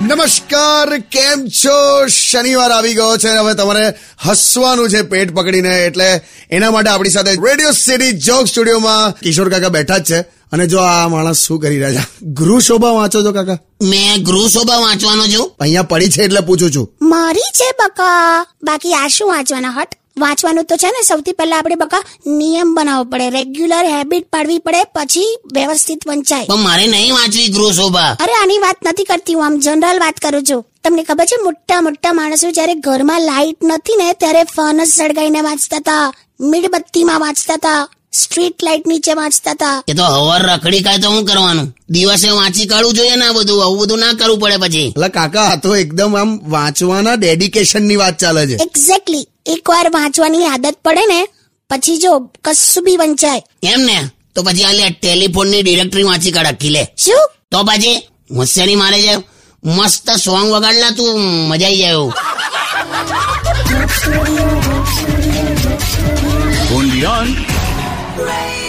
નમસ્કાર કેમ છો? શનિવાર આવી ગયો છે હવે તમારે હસવાનું છે પેટ પકડીને એટલે એના માટે આપણી સાથે રેડિયો સિટી જોક સ્ટુડિયોમાં કિશોર કાકા બેઠા જ છે. અને જો આ માણસ શું કરી રહ્યા છે? ગૃહ શોભા વાંચો છો કાકા? મેં ગૃહ શોભા વાંચવાનો છું. અહીંયા પડી છે એટલે પૂછું છું. મારી છે બકા. બાકી આ શું વાંચવાના હટ. વાંચવાનું તો છે ને સૌથી પહેલા આપણે બકા નિયમ બનાવવો પડે. રેગ્યુલર હેબિટ પાડવી પડે પછી વ્યવસ્થિત વંચાય. પણ મારે નહીં વાંચવી ગૃહ શોભા. અરે આની વાત નથી કરતી હું આમ જનરલ વાત કરું છું. તમને ખબર છે મોટા મોટા માણસો જ્યારે ઘરમાં લાઇટ નથી ને ત્યારે ફનસ સળગાઈને વાંચતા હતા મીણબત્તીમાં વાંચતા હતા. સ્ટ્રીટ લાઇટ નીચે વાંચતા હતા એ તો હવાર રખડી કાય તો શું કરવાનું? દિવસે વાંચી કાઢવું જોઈએ ને આ બધું? આવું બધું ના કરવું પડે પછી. એટલે કાકા આ તો એકદમ આમ વાંચવાના ડેડિકેશનની વાત ચાલે છે. એક્ઝેક્ટલી એકવાર વાંચવાની આદત પડે ને પછી જો કશું બી વંચાય. એમ ને? તો પછી આ લે ટેલિફોનની ડિરેક્ટરી વાંચી કાઢ આખી લે. શું? તો પછી હોશિયારી મારે છે. મસ્ત સોંગ વગાડલા તું મજા આવી જાય એવું. rain.